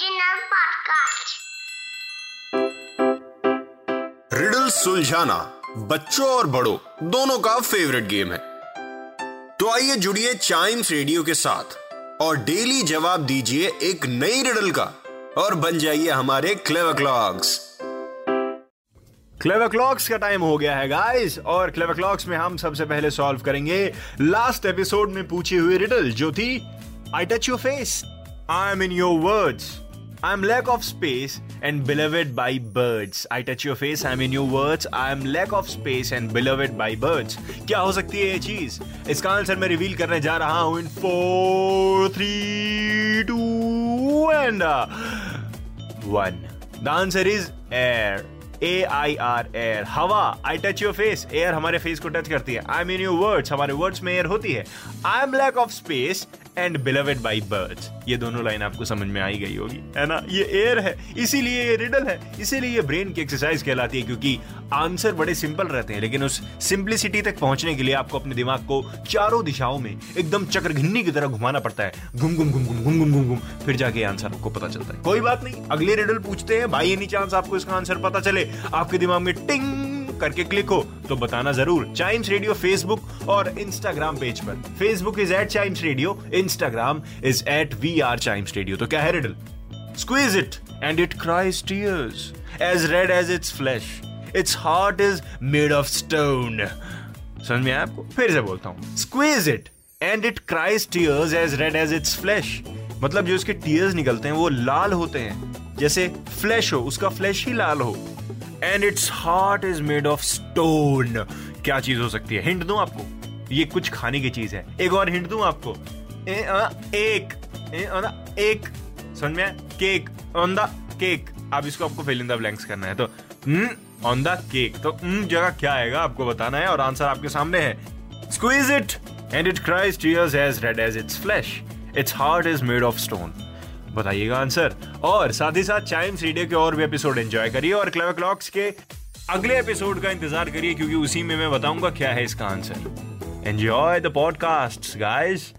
Podcast. Riddle सुलझाना बच्चों और बड़ों, दोनों का फेवरेट गेम है। तो आइए जुड़िए चाइम्स रेडियो के साथ और डेली जवाब दीजिए एक नई रिडल का और बन जाइए हमारे क्लेवर क्लॉक्स क्लेवर क्लॉक्स का टाइम हो गया है गाइस और क्लेवर क्लॉक्स में हम सबसे पहले सॉल्व करेंगे लास्ट एपिसोड में पूछी हुई रिडल जो थी I touch your face I am in your words of space and beloved by birds I touch your face I am in your words I am lack of space and beloved by birds क्या हो सकती है ये चीज़? इसका answer मैं reveal करने जा रहा हूँ in four three two and one the answer is air A I R air हवा. I touch your face air हमारे फेस को टच करती है. आई मीन योर वर्ड्स हमारे वर्ड्स में एयर होती है. I am lack of space and beloved by birds ये दोनों लाइन आपको समझ में आई गई होगी, है ना? ये एयर है, इसीलिए ये रिडल है, इसीलिए ये ब्रेन की एक्सरसाइज कहलाती है, क्योंकि आंसर बड़े सिंपल रहते हैं, लेकिन उस सिंप्लिसिटी तक पहुँचने के लिए आपको अपने दिमाग को चारों दिशाओं में एकदम चक्रघिन्नी की तरह घुमाना पड़ता है। घुम घुम घुम घुम घुम घुम घुम घुम, फिर जाके आंसर आपको पता चलता है। कोई बात नहीं, अगले रिडल पूछते हैं, भाई एनी चांस आपको इसका आंसर पता चले? आपके दिमाग में टिंग करके क्लिक हो तो बताना ज़रूर चाइम्स रेडियो फेसबुक और इंस्टाग्राम पेज पर। Facebook is at Chimes Radio Instagram is at we are Chimes Radio तो क्या है riddle Squeeze it, and it cries tears, as red as its flesh. Its heart is made of stone. समझ में आपको? फिर से बोलता हूँ। Squeeze it and it cries tears as red as its flesh मतलब जो उसके टीयर्स निकलते हैं वो लाल होते हैं। जैसे फ्लैश हो उसका फ्लैश ही लाल हो। And its heart is made of stone क्या चीज़ हो सकती है? हिंट दूँ आपको? ये कुछ खाने की चीज़ है। एक और हिंट दूँ आपको? ए, आ, एक। ए, आ, एक। समझ में केक ऑन द केक अब इसको आपको फिल इन द ब्लैंक्स करना है। तो ऑन द केक तो हम्म जगह क्या आएगा? आपको बताना है और आंसर आपके सामने है। Squeeze it and it cries tears as red as its flesh its heart is made of stone बताइएगा आंसर। और साथ ही साथ चाइम्स रेडियो के और भी एपिसोड एंजॉय करिए और क्लेवर क्लॉक्स के अगले एपिसोड का इंतज़ार करिए, क्योंकि उसी में मैं बताऊँगा क्या है इसका answer enjoy the podcast guys